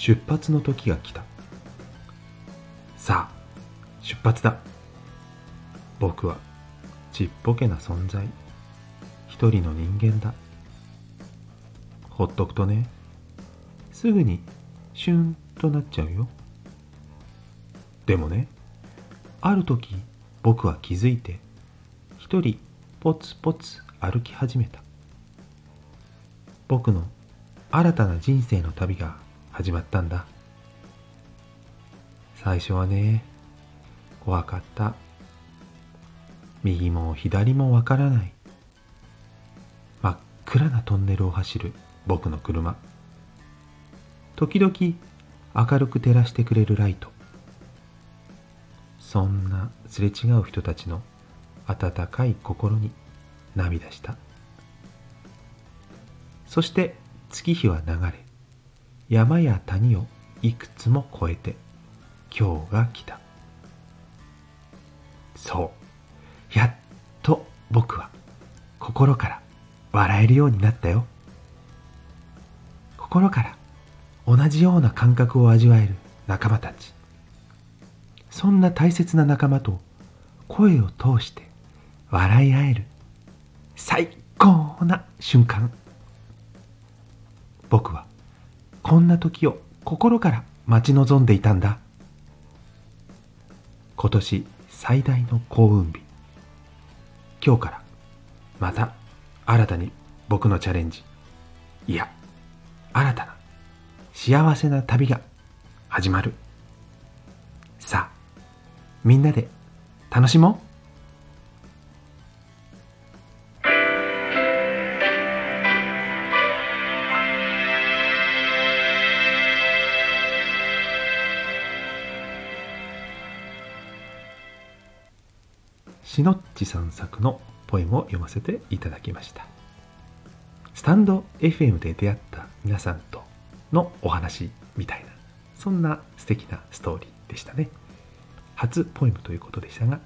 出発の時が来た。さあ出発だ。僕はちっぽけな存在。一人の人間だ。ほっとくとねすぐにシュンとなっちゃうよ。でもねある時僕は気づいて一人ポツポツ歩き始めた。僕の新たな人生の旅が始まったんだ。最初はね怖かった。右も左もわからない。真っ暗なトンネルを走る僕の車。時々明るく照らしてくれるライト。そんなすれ違う人たちの温かい心に涙した。そして月日は流れ山や谷をいくつも越えて今日が来た。そう。やっと僕は心から笑えるようになったよ。心から同じような感覚を味わえる仲間たち。そんな大切な仲間と声を通して笑い合える最高な瞬間。僕はこんな時を心から待ち望んでいたんだ。今年最大の幸運日。今日からまた新たに僕のチャレンジ。いや新たな幸せな旅が始まる。さあみんなで楽しもう。しのっちさん作のポエムを読ませていただきました。スタンド FM で出会った皆さんとのお話みたいなそんな素敵なストーリーでしたね。初ポエムということでしたが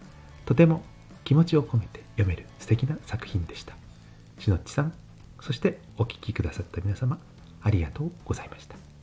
とても気持ちを込めて読める素敵な作品でした。しのっちさんそしてお聴きくださった皆様ありがとうございました。